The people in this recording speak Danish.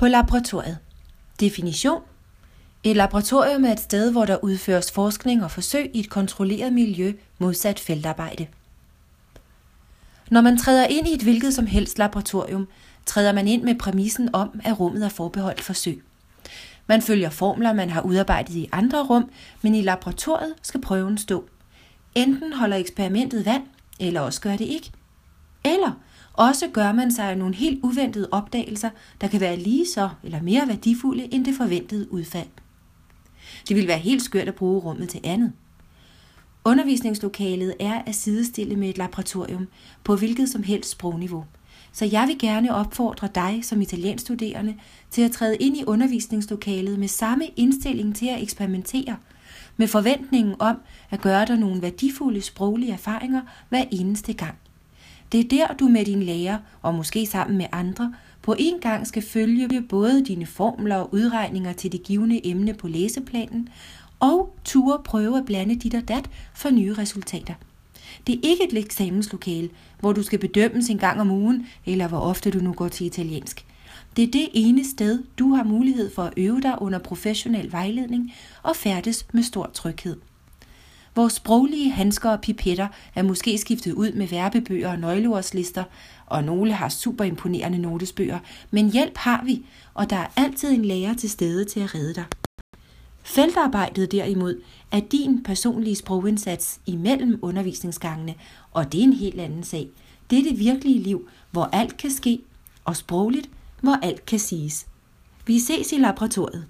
På laboratoriet. Definition. Et laboratorium er et sted, hvor der udføres forskning og forsøg i et kontrolleret miljø modsat feltarbejde. Når man træder ind i et hvilket som helst laboratorium, træder man ind med præmissen om, at rummet er forbeholdt forsøg. Man følger formler, man har udarbejdet i andre rum, men i laboratoriet skal prøven stå. Enten holder eksperimentet vand, eller også gør det ikke. Eller også gør man sig nogle helt uventede opdagelser, der kan være lige så eller mere værdifulde end det forventede udfald. Det vil være helt skørt at bruge rummet til andet. Undervisningslokalet er at sidestille med et laboratorium på hvilket som helst sprogniveau. Så jeg vil gerne opfordre dig som italienstuderende til at træde ind i undervisningslokalet med samme indstilling til at eksperimentere, med forventningen om at gøre dig nogle værdifulde sproglige erfaringer hver eneste gang. Det er der, du med din lærer, og måske sammen med andre, på en gang skal følge både dine formler og udregninger til det givende emne på læseplanen, og ture prøve at blande dit og dat for nye resultater. Det er ikke et eksamenslokale, hvor du skal bedømmes en gang om ugen, eller hvor ofte du nu går til italiensk. Det er det ene sted, du har mulighed for at øve dig under professionel vejledning og færdes med stor tryghed. Vores sproglige handsker og pipetter er måske skiftet ud med verbebøger og nøgleordslister, og nogle har super imponerende notesbøger, men hjælp har vi, og der er altid en lærer til stede til at redde dig. Feltarbejdet derimod er din personlige sprogindsats imellem undervisningsgangene, og det er en helt anden sag. Det er det virkelige liv, hvor alt kan ske, og sprogligt, hvor alt kan siges. Vi ses i laboratoriet.